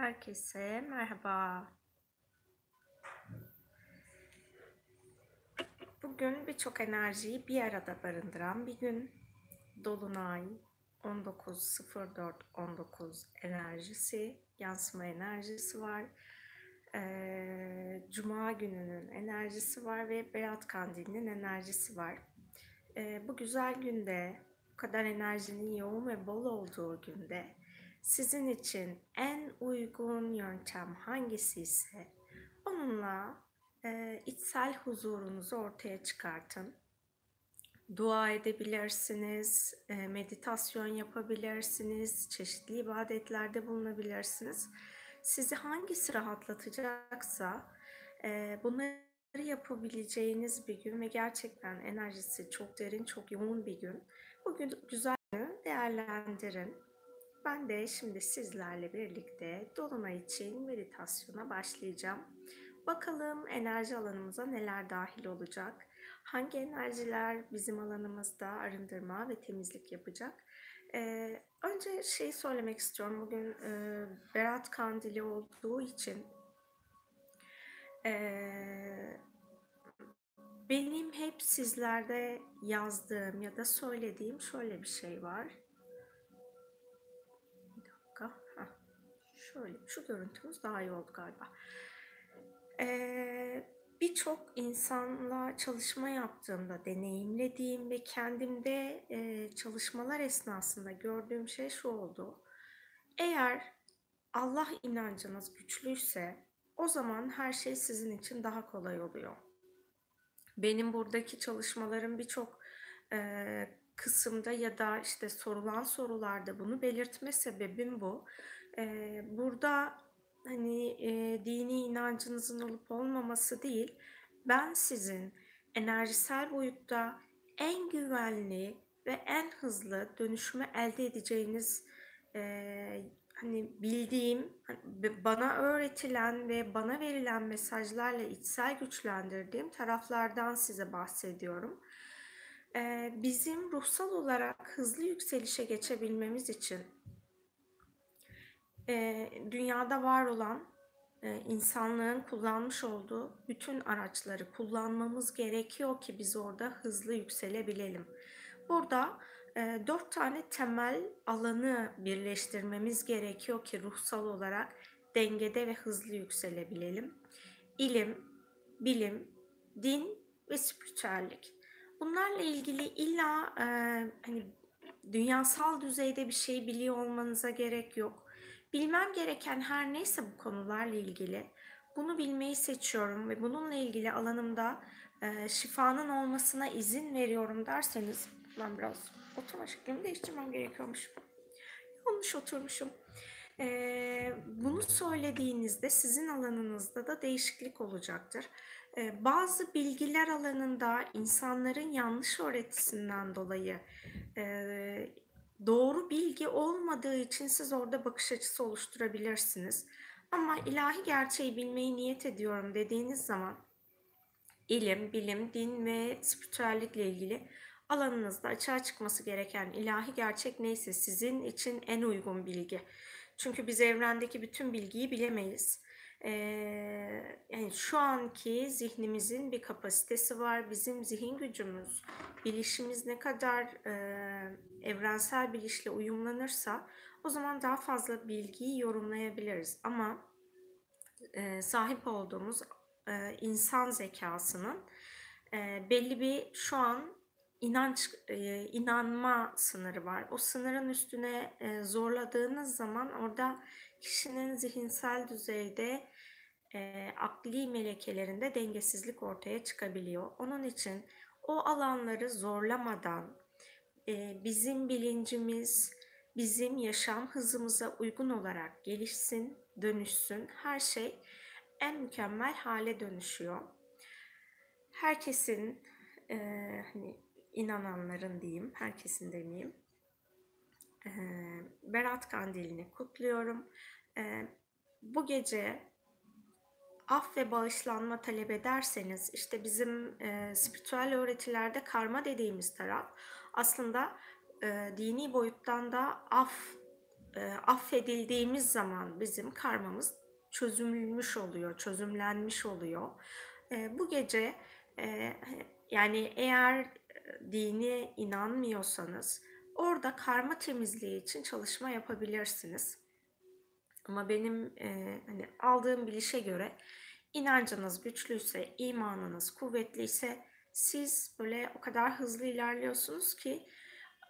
Herkese merhaba. Bugün birçok enerjiyi bir arada barındıran bir gün. Dolunay 19.04.19 enerjisi, yansıma enerjisi var. Ee, Cuma gününün enerjisi var ve Berat Kandili'nin enerjisi var. Ee, bu güzel günde, bu kadar enerjinin yoğun ve bol olduğu günde sizin için en uygun yöntem hangisi ise onunla e, içsel huzurunuzu ortaya çıkartın. Dua edebilirsiniz, e, meditasyon yapabilirsiniz, çeşitli ibadetlerde bulunabilirsiniz. Sizi hangisi rahatlatacaksa e, bunları yapabileceğiniz bir gün ve gerçekten enerjisi çok derin, çok yoğun bir gün. Bugün güzel değerlendirin. Ben de şimdi sizlerle birlikte Dolunay için meditasyona başlayacağım. Bakalım enerji alanımıza neler dahil olacak? Hangi enerjiler bizim alanımızda arındırma ve temizlik yapacak? Ee, önce şey söylemek istiyorum. Bugün e, Berat Kandili olduğu için e, benim hep sizlerde yazdığım ya da söylediğim şöyle bir şey var. Şöyle şu görüntümüz daha iyi oldu galiba. Ee, Birçok insanla çalışma yaptığımda deneyimlediğim ve kendimde e, çalışmalar esnasında gördüğüm şey şu oldu. Eğer Allah inancınız güçlüyse o zaman her şey sizin için daha kolay oluyor. Benim buradaki çalışmalarım birçok e, kısımda ya da işte sorulan sorularda bunu belirtme sebebim bu. Ee, burada hani e, dini inancınızın olup olmaması değil, ben sizin enerjisel boyutta en güvenli ve en hızlı dönüşümü elde edeceğiniz e, hani bildiğim, hani bana öğretilen ve bana verilen mesajlarla içsel güçlendirdiğim taraflardan size bahsediyorum. Ee, bizim ruhsal olarak hızlı yükselişe geçebilmemiz için e, dünyada var olan e, insanlığın kullanmış olduğu bütün araçları kullanmamız gerekiyor ki biz orada hızlı yükselebilelim. Burada e, dört tane temel alanı birleştirmemiz gerekiyor ki ruhsal olarak dengede ve hızlı yükselebilelim. İlim, bilim, din ve spiritüellik. Bunlarla ilgili illa e, hani dünyasal düzeyde bir şey biliyor olmanıza gerek yok. Bilmem gereken her neyse bu konularla ilgili bunu bilmeyi seçiyorum ve bununla ilgili alanımda e, şifanın olmasına izin veriyorum derseniz ben biraz oturma şeklimi değiştirmem gerekiyormuş. Yanlış oturmuşum. E, bunu söylediğinizde sizin alanınızda da değişiklik olacaktır. E, bazı bilgiler alanında insanların yanlış öğretisinden dolayı e, doğru bilgi olmadığı için siz orada bakış açısı oluşturabilirsiniz. Ama ilahi gerçeği bilmeyi niyet ediyorum dediğiniz zaman ilim, bilim, din ve spiritüellikle ilgili alanınızda açığa çıkması gereken ilahi gerçek neyse sizin için en uygun bilgi. Çünkü biz evrendeki bütün bilgiyi bilemeyiz. Ee, yani şu anki zihnimizin bir kapasitesi var. Bizim zihin gücümüz, bilişimiz ne kadar e, evrensel bilişle uyumlanırsa o zaman daha fazla bilgiyi yorumlayabiliriz. Ama e, sahip olduğumuz e, insan zekasının e, belli bir şu an inanç e, inanma sınırı var. O sınırın üstüne e, zorladığınız zaman orada kişinin zihinsel düzeyde e, akli melekelerinde dengesizlik ortaya çıkabiliyor. Onun için o alanları zorlamadan e, bizim bilincimiz, bizim yaşam hızımıza uygun olarak gelişsin, dönüşsün. Her şey en mükemmel hale dönüşüyor. Herkesin e, hani inananların diyeyim, herkesin demeyeyim. E, Berat Kandilini kutluyorum. E, bu gece af ve bağışlanma talep ederseniz işte bizim e, spiritüel öğretilerde karma dediğimiz taraf aslında e, dini boyuttan da af e, affedildiğimiz zaman bizim karmamız çözülmüş oluyor, çözümlenmiş oluyor. E, bu gece e, yani eğer dini inanmıyorsanız orada karma temizliği için çalışma yapabilirsiniz. Ama benim e, hani aldığım bilişe göre inancınız güçlüyse, imanınız kuvvetliyse siz böyle o kadar hızlı ilerliyorsunuz ki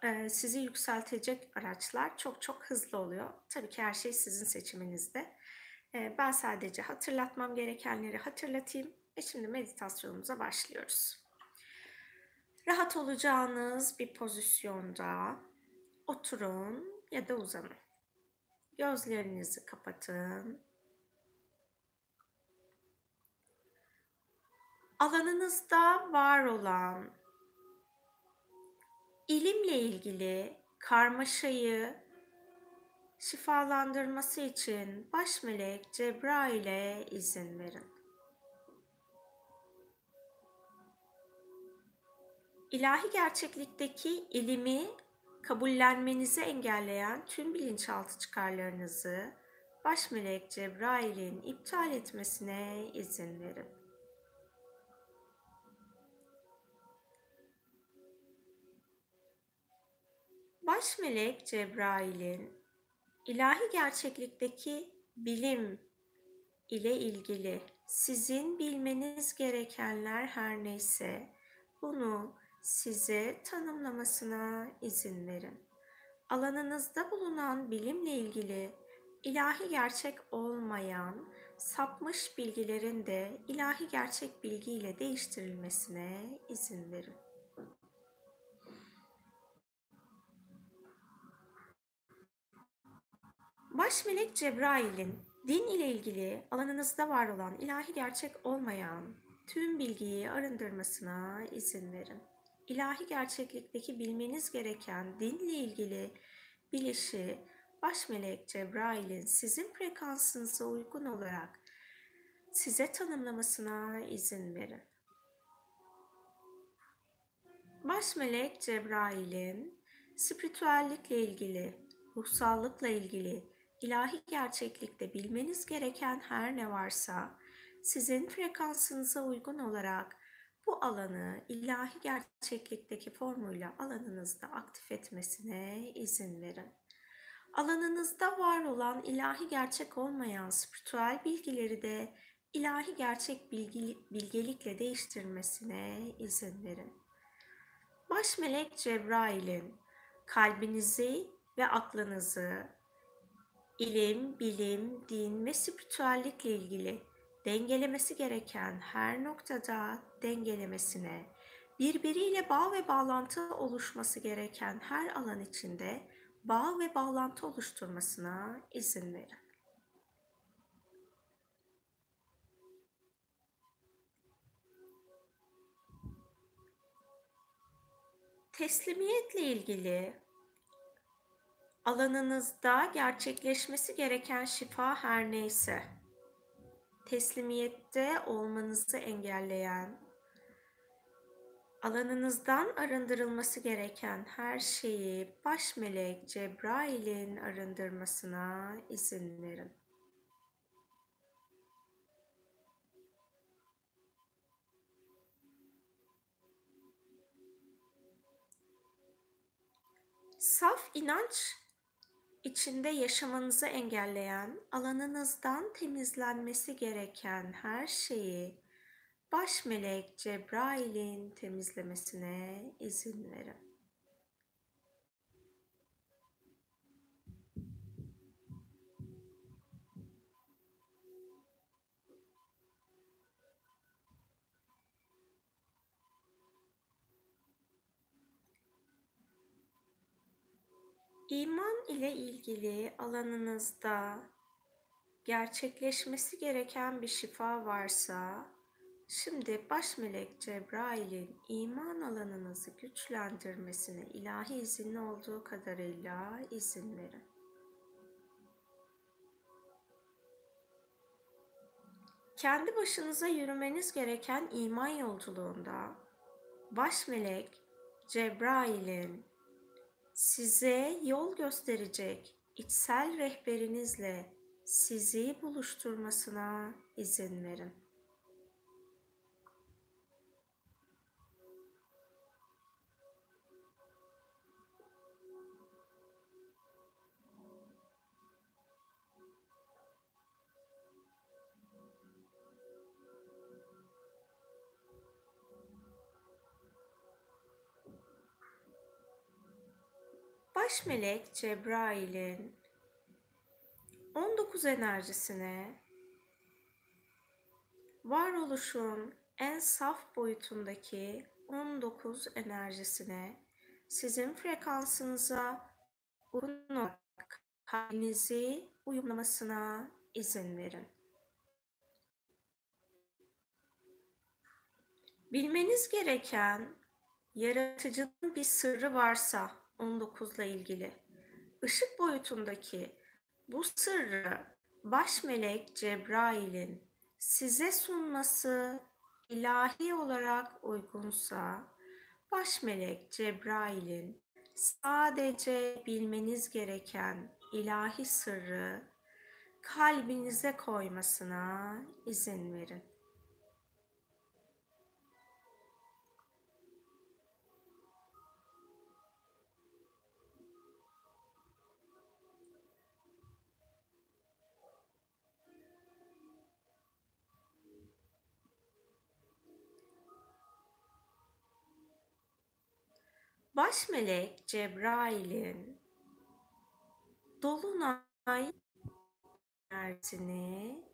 e, sizi yükseltecek araçlar çok çok hızlı oluyor. Tabii ki her şey sizin seçiminizde. E, ben sadece hatırlatmam gerekenleri hatırlatayım ve şimdi meditasyonumuza başlıyoruz. Rahat olacağınız bir pozisyonda oturun ya da uzanın. Gözlerinizi kapatın. Alanınızda var olan ilimle ilgili karmaşayı şifalandırması için baş melek Cebrail'e izin verin. İlahi gerçeklikteki ilimi kabullenmenizi engelleyen tüm bilinçaltı çıkarlarınızı baş melek Cebrail'in iptal etmesine izin verin. Baş melek Cebrail'in ilahi gerçeklikteki bilim ile ilgili sizin bilmeniz gerekenler her neyse bunu size tanımlamasına izin verin. Alanınızda bulunan bilimle ilgili ilahi gerçek olmayan sapmış bilgilerin de ilahi gerçek bilgiyle değiştirilmesine izin verin. Baş melek Cebrail'in din ile ilgili alanınızda var olan ilahi gerçek olmayan tüm bilgiyi arındırmasına izin verin ilahi gerçeklikteki bilmeniz gereken dinle ilgili bilişi baş melek Cebrail'in sizin frekansınıza uygun olarak size tanımlamasına izin verin. Baş melek Cebrail'in spiritüellikle ilgili, ruhsallıkla ilgili, ilahi gerçeklikte bilmeniz gereken her ne varsa sizin frekansınıza uygun olarak bu alanı ilahi gerçeklikteki formuyla alanınızda aktif etmesine izin verin. Alanınızda var olan ilahi gerçek olmayan spiritüel bilgileri de ilahi gerçek bilgi, bilgelikle değiştirmesine izin verin. Baş melek Cebrail'in kalbinizi ve aklınızı ilim, bilim, din ve spiritüellikle ilgili dengelemesi gereken her noktada dengelemesine, birbiriyle bağ ve bağlantı oluşması gereken her alan içinde bağ ve bağlantı oluşturmasına izin verin. Teslimiyetle ilgili alanınızda gerçekleşmesi gereken şifa her neyse teslimiyette olmanızı engelleyen, alanınızdan arındırılması gereken her şeyi baş melek Cebrail'in arındırmasına izin verin. Saf inanç içinde yaşamanızı engelleyen, alanınızdan temizlenmesi gereken her şeyi baş melek Cebrail'in temizlemesine izin verin. İman ile ilgili alanınızda gerçekleşmesi gereken bir şifa varsa şimdi baş melek Cebrail'in iman alanınızı güçlendirmesine ilahi izinli olduğu kadarıyla izin verin. Kendi başınıza yürümeniz gereken iman yolculuğunda baş melek Cebrail'in size yol gösterecek içsel rehberinizle sizi buluşturmasına izin verin. Baş melek Cebrail'in 19 enerjisine varoluşun en saf boyutundaki 19 enerjisine sizin frekansınıza uygun olarak kalbinizi uyumlamasına izin verin. Bilmeniz gereken yaratıcının bir sırrı varsa 19 ile ilgili ışık boyutundaki bu sırrı baş melek Cebrail'in size sunması ilahi olarak uygunsa baş melek Cebrail'in sadece bilmeniz gereken ilahi sırrı kalbinize koymasına izin verin. Baş melek Cebrail'in dolunay enerjisini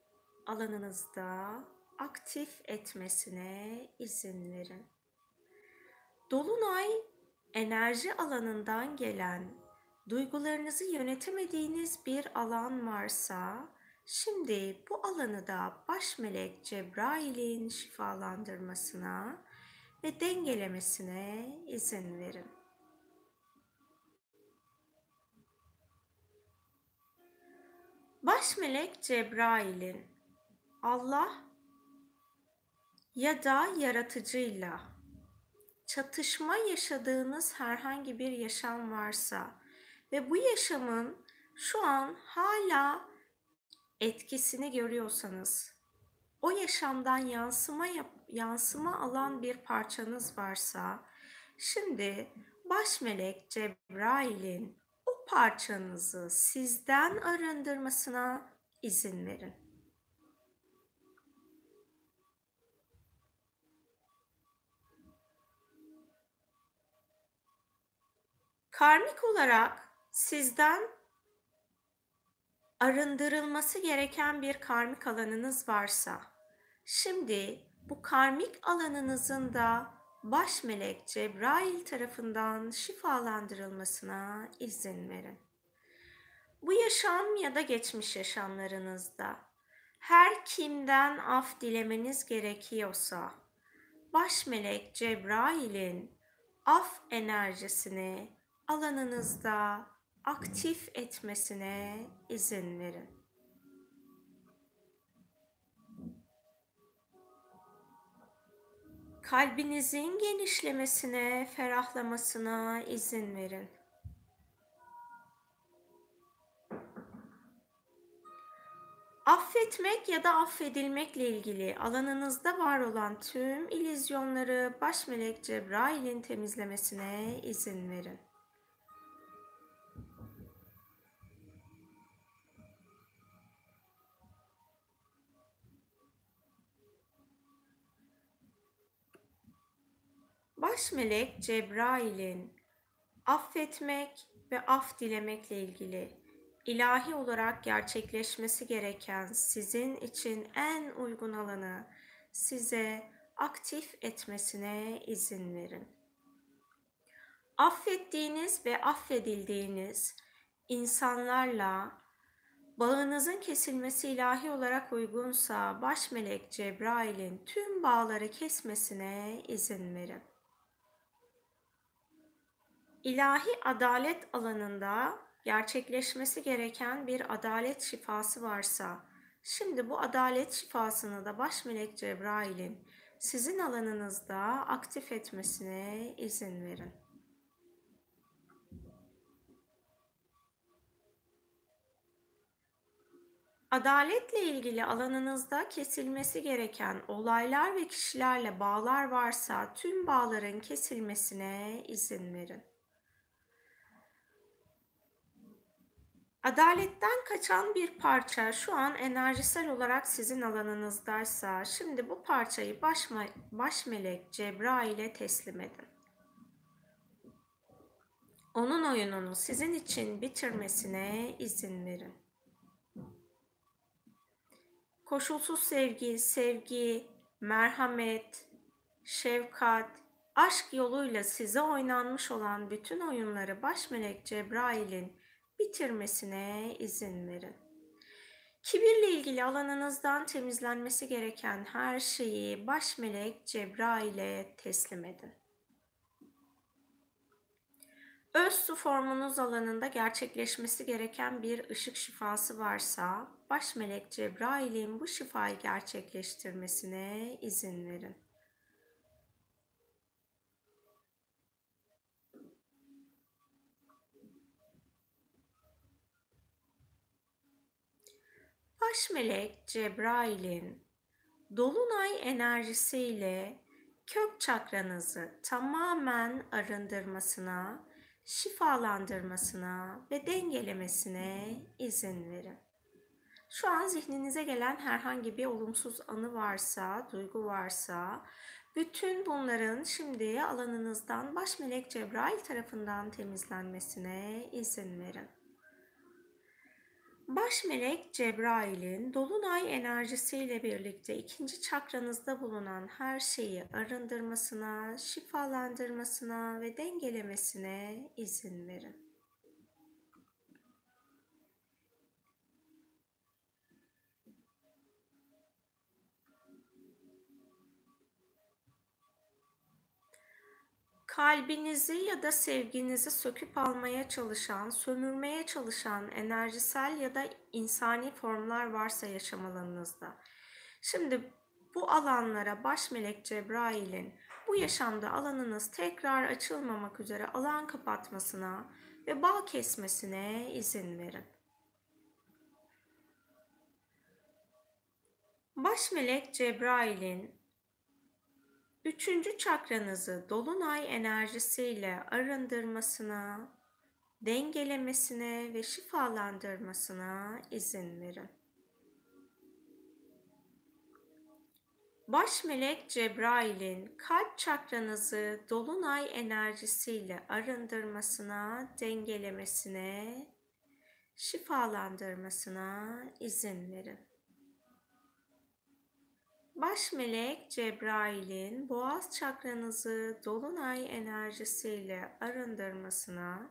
alanınızda aktif etmesine izin verin. Dolunay enerji alanından gelen duygularınızı yönetemediğiniz bir alan varsa şimdi bu alanı da baş melek Cebrail'in şifalandırmasına ve dengelemesine izin verin. Baş melek Cebrail'in Allah ya da yaratıcıyla çatışma yaşadığınız herhangi bir yaşam varsa ve bu yaşamın şu an hala etkisini görüyorsanız o yaşamdan yansıma yap, yansıma alan bir parçanız varsa şimdi baş melek Cebrail'in o parçanızı sizden arındırmasına izin verin. Karmik olarak sizden arındırılması gereken bir karmik alanınız varsa, şimdi bu karmik alanınızın da baş melek Cebrail tarafından şifalandırılmasına izin verin. Bu yaşam ya da geçmiş yaşamlarınızda her kimden af dilemeniz gerekiyorsa baş melek Cebrail'in af enerjisini alanınızda aktif etmesine izin verin. Kalbinizin genişlemesine, ferahlamasına izin verin. Affetmek ya da affedilmekle ilgili alanınızda var olan tüm ilizyonları baş melek Cebrail'in temizlemesine izin verin. Baş melek Cebrail'in affetmek ve af dilemekle ilgili ilahi olarak gerçekleşmesi gereken sizin için en uygun alanı size aktif etmesine izin verin. Affettiğiniz ve affedildiğiniz insanlarla bağınızın kesilmesi ilahi olarak uygunsa baş melek Cebrail'in tüm bağları kesmesine izin verin ilahi adalet alanında gerçekleşmesi gereken bir adalet şifası varsa, şimdi bu adalet şifasını da baş melek Cebrail'in sizin alanınızda aktif etmesine izin verin. Adaletle ilgili alanınızda kesilmesi gereken olaylar ve kişilerle bağlar varsa tüm bağların kesilmesine izin verin. Adaletten kaçan bir parça şu an enerjisel olarak sizin alanınızdaysa şimdi bu parçayı baş, baş melek Cebrail'e teslim edin. Onun oyununu sizin için bitirmesine izin verin. Koşulsuz sevgi, sevgi, merhamet, şefkat, aşk yoluyla size oynanmış olan bütün oyunları baş melek Cebrail'in bitirmesine izin verin. Kibirle ilgili alanınızdan temizlenmesi gereken her şeyi baş melek Cebrail'e teslim edin. Öz su formunuz alanında gerçekleşmesi gereken bir ışık şifası varsa baş melek Cebrail'in bu şifayı gerçekleştirmesine izin verin. Baş melek Cebrail'in dolunay enerjisiyle kök çakranızı tamamen arındırmasına, şifalandırmasına ve dengelemesine izin verin. Şu an zihninize gelen herhangi bir olumsuz anı varsa, duygu varsa, bütün bunların şimdi alanınızdan baş melek Cebrail tarafından temizlenmesine izin verin. Baş melek Cebrail'in dolunay enerjisiyle birlikte ikinci çakranızda bulunan her şeyi arındırmasına, şifalandırmasına ve dengelemesine izin verin. Kalbinizi ya da sevginizi söküp almaya çalışan, sömürmeye çalışan enerjisel ya da insani formlar varsa yaşam alanınızda. Şimdi bu alanlara baş melek Cebrail'in bu yaşamda alanınız tekrar açılmamak üzere alan kapatmasına ve bağ kesmesine izin verin. Baş melek Cebrail'in Üçüncü çakranızı dolunay enerjisiyle arındırmasına, dengelemesine ve şifalandırmasına izin verin. Baş melek Cebrail'in kalp çakranızı dolunay enerjisiyle arındırmasına, dengelemesine, şifalandırmasına izin verin. Baş melek Cebrail'in boğaz çakranızı dolunay enerjisiyle arındırmasına,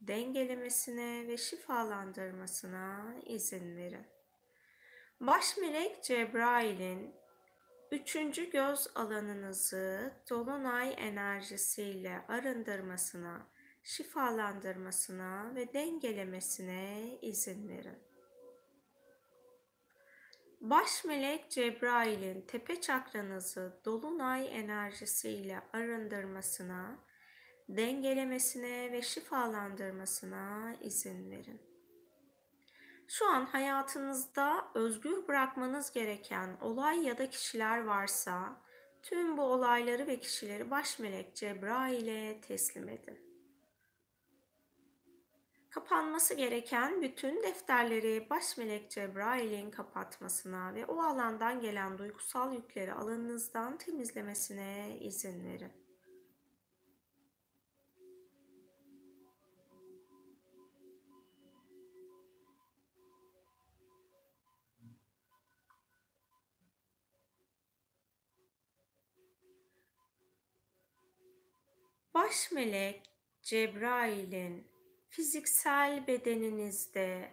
dengelemesine ve şifalandırmasına izin verin. Baş melek Cebrail'in üçüncü göz alanınızı dolunay enerjisiyle arındırmasına, şifalandırmasına ve dengelemesine izin verin. Baş melek Cebrail'in tepe çakranızı dolunay enerjisiyle arındırmasına, dengelemesine ve şifalandırmasına izin verin. Şu an hayatınızda özgür bırakmanız gereken olay ya da kişiler varsa tüm bu olayları ve kişileri baş melek Cebrail'e teslim edin kapanması gereken bütün defterleri baş melek Cebrail'in kapatmasına ve o alandan gelen duygusal yükleri alanınızdan temizlemesine izin verin. Baş melek Cebrail'in fiziksel bedeninizde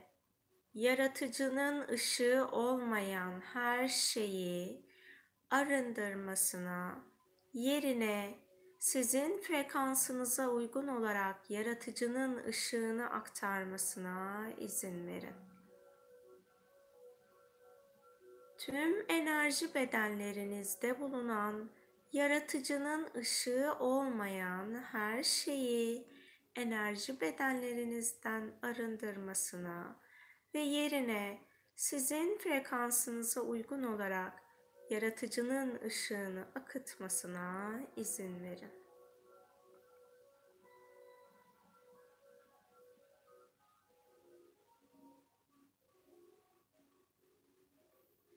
yaratıcının ışığı olmayan her şeyi arındırmasına, yerine sizin frekansınıza uygun olarak yaratıcının ışığını aktarmasına izin verin. Tüm enerji bedenlerinizde bulunan yaratıcının ışığı olmayan her şeyi enerji bedenlerinizden arındırmasına ve yerine sizin frekansınıza uygun olarak yaratıcının ışığını akıtmasına izin verin.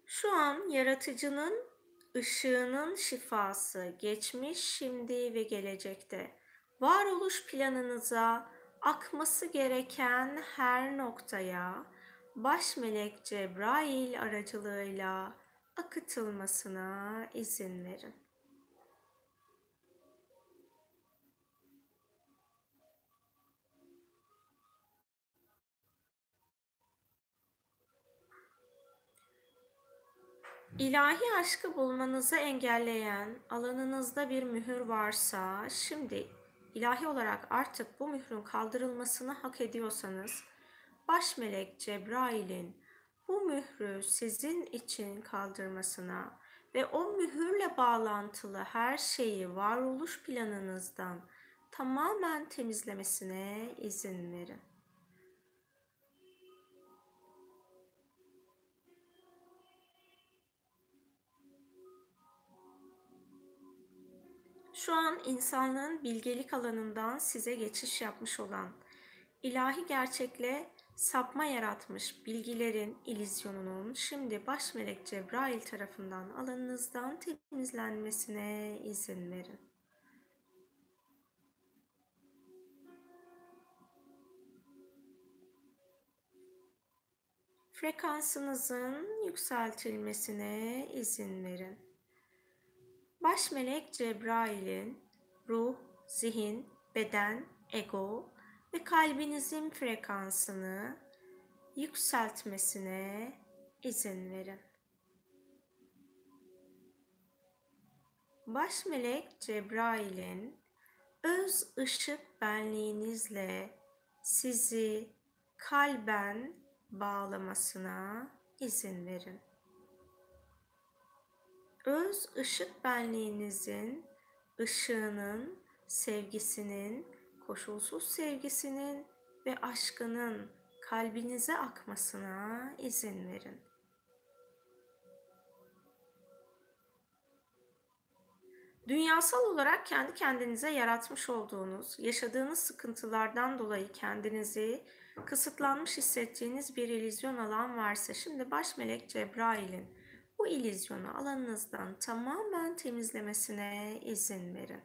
Şu an yaratıcının ışığının şifası geçmiş, şimdi ve gelecekte varoluş planınıza akması gereken her noktaya baş melek Cebrail aracılığıyla akıtılmasına izin verin. İlahi aşkı bulmanızı engelleyen alanınızda bir mühür varsa şimdi ilahi olarak artık bu mührün kaldırılmasını hak ediyorsanız baş melek Cebrail'in bu mührü sizin için kaldırmasına ve o mühürle bağlantılı her şeyi varoluş planınızdan tamamen temizlemesine izin verin. Şu an insanlığın bilgelik alanından size geçiş yapmış olan ilahi gerçekle sapma yaratmış bilgilerin ilizyonunun şimdi baş melek Cebrail tarafından alanınızdan temizlenmesine izin verin. Frekansınızın yükseltilmesine izin verin. Baş melek Cebrail'in ruh, zihin, beden, ego ve kalbinizin frekansını yükseltmesine izin verin. Baş melek Cebrail'in öz ışık benliğinizle sizi kalben bağlamasına izin verin. Öz ışık benliğinizin ışığının, sevgisinin koşulsuz sevgisinin ve aşkının kalbinize akmasına izin verin. Dünyasal olarak kendi kendinize yaratmış olduğunuz, yaşadığınız sıkıntılardan dolayı kendinizi kısıtlanmış hissettiğiniz bir ilizyon alan varsa şimdi baş melek Cebrail'in bu ilizyonu alanınızdan tamamen temizlemesine izin verin.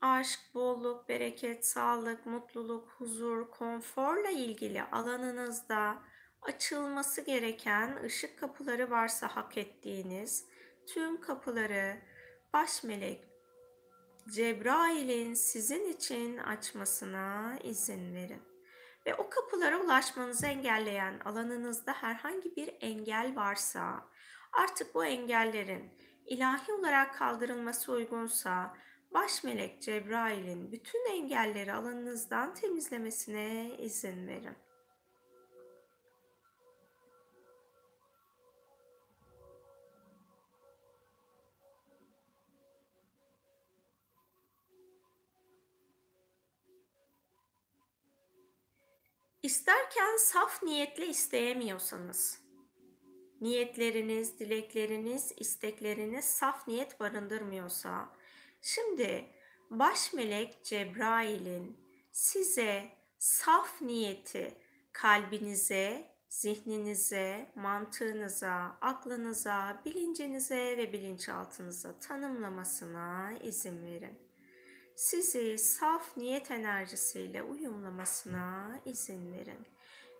aşk, bolluk, bereket, sağlık, mutluluk, huzur, konforla ilgili alanınızda açılması gereken ışık kapıları varsa hak ettiğiniz tüm kapıları baş melek Cebrail'in sizin için açmasına izin verin. Ve o kapılara ulaşmanızı engelleyen alanınızda herhangi bir engel varsa artık bu engellerin ilahi olarak kaldırılması uygunsa baş melek Cebrail'in bütün engelleri alanınızdan temizlemesine izin verin. İsterken saf niyetle isteyemiyorsanız, niyetleriniz, dilekleriniz, istekleriniz saf niyet barındırmıyorsa, Şimdi baş melek Cebrail'in size saf niyeti kalbinize, zihninize, mantığınıza, aklınıza, bilincinize ve bilinçaltınıza tanımlamasına izin verin. Sizi saf niyet enerjisiyle uyumlamasına izin verin.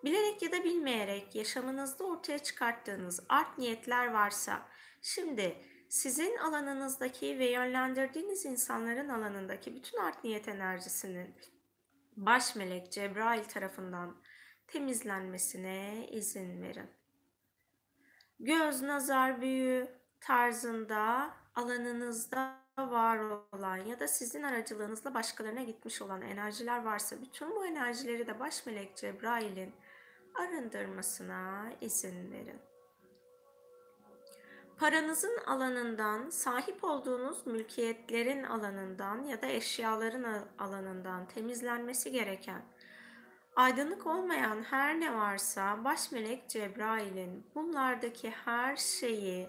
Bilerek ya da bilmeyerek yaşamınızda ortaya çıkarttığınız art niyetler varsa şimdi sizin alanınızdaki ve yönlendirdiğiniz insanların alanındaki bütün art niyet enerjisinin baş melek Cebrail tarafından temizlenmesine izin verin. Göz, nazar, büyü tarzında alanınızda var olan ya da sizin aracılığınızla başkalarına gitmiş olan enerjiler varsa bütün bu enerjileri de baş melek Cebrail'in arındırmasına izin verin. Paranızın alanından, sahip olduğunuz mülkiyetlerin alanından ya da eşyaların alanından temizlenmesi gereken Aydınlık olmayan her ne varsa baş melek Cebrail'in bunlardaki her şeyi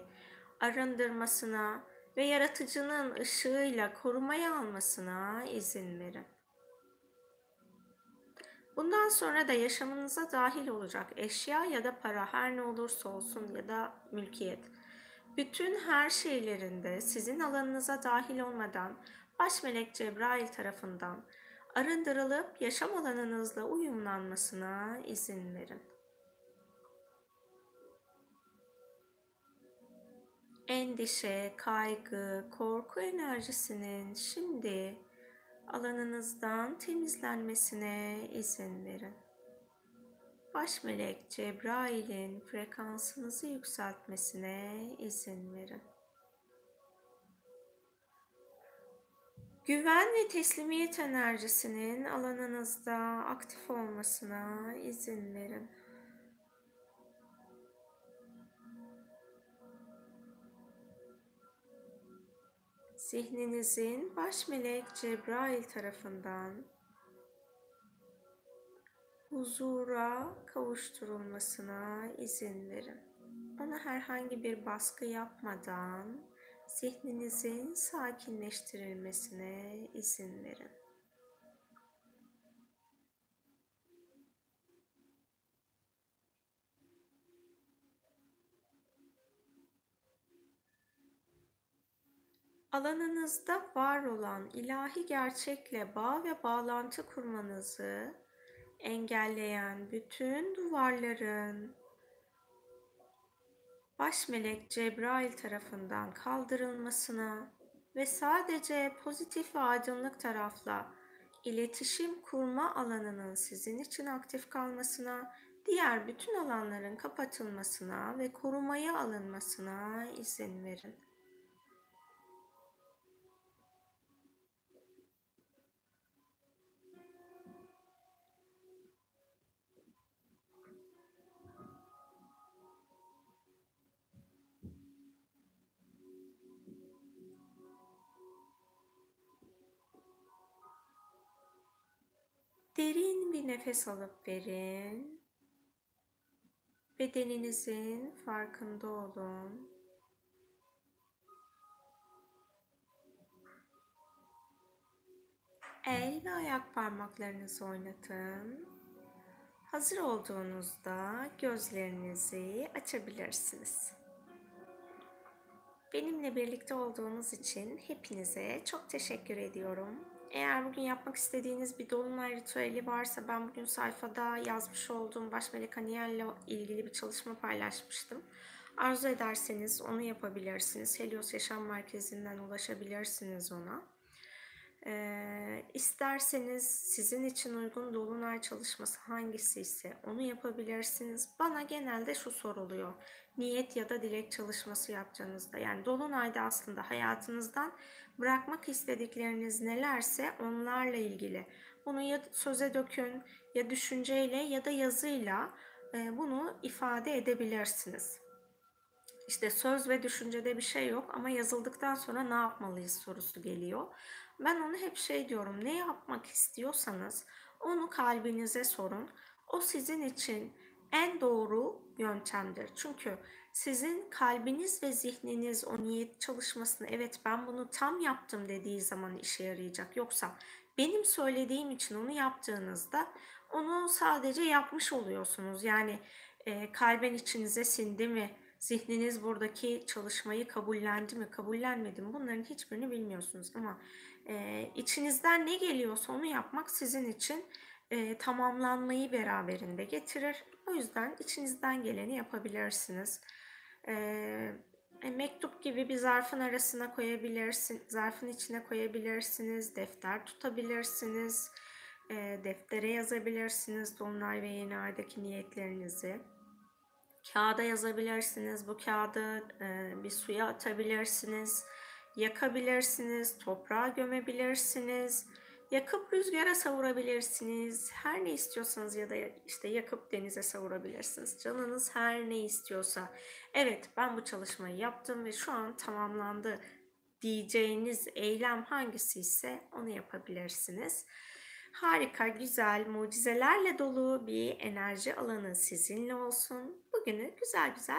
arındırmasına ve yaratıcının ışığıyla korumaya almasına izin verin. Bundan sonra da yaşamınıza dahil olacak eşya ya da para her ne olursa olsun ya da mülkiyet. Bütün her şeylerinde sizin alanınıza dahil olmadan baş melek Cebrail tarafından arındırılıp yaşam alanınızla uyumlanmasına izin verin. Endişe, kaygı, korku enerjisinin şimdi alanınızdan temizlenmesine izin verin. Baş melek Cebrail'in frekansınızı yükseltmesine izin verin. Güven ve teslimiyet enerjisinin alanınızda aktif olmasına izin verin. Zihninizin baş melek Cebrail tarafından huzura kavuşturulmasına izin verin. Ona herhangi bir baskı yapmadan zihninizin sakinleştirilmesine izin verin. Alanınızda var olan ilahi gerçekle bağ ve bağlantı kurmanızı engelleyen bütün duvarların baş melek Cebrail tarafından kaldırılmasına ve sadece pozitif ve aydınlık tarafla iletişim kurma alanının sizin için aktif kalmasına, diğer bütün alanların kapatılmasına ve korumaya alınmasına izin verin. Derin bir nefes alıp verin. Bedeninizin farkında olun. El ve ayak parmaklarınızı oynatın. Hazır olduğunuzda gözlerinizi açabilirsiniz. Benimle birlikte olduğunuz için hepinize çok teşekkür ediyorum. Eğer bugün yapmak istediğiniz bir dolunay ritüeli varsa ben bugün sayfada yazmış olduğum Baş Melek ile ilgili bir çalışma paylaşmıştım. Arzu ederseniz onu yapabilirsiniz. Helios Yaşam Merkezi'nden ulaşabilirsiniz ona. Ee, isterseniz sizin için uygun dolunay çalışması hangisi ise onu yapabilirsiniz. Bana genelde şu soruluyor. Niyet ya da dilek çalışması yapacağınızda. Yani dolunayda aslında hayatınızdan bırakmak istedikleriniz nelerse onlarla ilgili. Bunu ya söze dökün ya düşünceyle ya da yazıyla e, bunu ifade edebilirsiniz. İşte söz ve düşüncede bir şey yok ama yazıldıktan sonra ne yapmalıyız sorusu geliyor. Ben onu hep şey diyorum. Ne yapmak istiyorsanız onu kalbinize sorun. O sizin için en doğru yöntemdir. Çünkü sizin kalbiniz ve zihniniz o niyet çalışmasını evet ben bunu tam yaptım dediği zaman işe yarayacak. Yoksa benim söylediğim için onu yaptığınızda onu sadece yapmış oluyorsunuz. Yani e, kalben içinize sindi mi? Zihniniz buradaki çalışmayı kabullendi mi, kabullenmedi mi? Bunların hiçbirini bilmiyorsunuz ama e, içinizden ne geliyorsa onu yapmak sizin için e, tamamlanmayı beraberinde getirir. O yüzden içinizden geleni yapabilirsiniz. E, e, mektup gibi bir zarfın arasına koyabilirsiniz, zarfın içine koyabilirsiniz, defter tutabilirsiniz, e, deftere yazabilirsiniz dolunay ve yeni aydaki niyetlerinizi. Kağıda yazabilirsiniz, bu kağıdı e, bir suya atabilirsiniz yakabilirsiniz, toprağa gömebilirsiniz, yakıp rüzgara savurabilirsiniz. Her ne istiyorsanız ya da işte yakıp denize savurabilirsiniz. Canınız her ne istiyorsa. Evet ben bu çalışmayı yaptım ve şu an tamamlandı diyeceğiniz eylem hangisi ise onu yapabilirsiniz. Harika, güzel, mucizelerle dolu bir enerji alanı sizinle olsun. Bugünü güzel güzel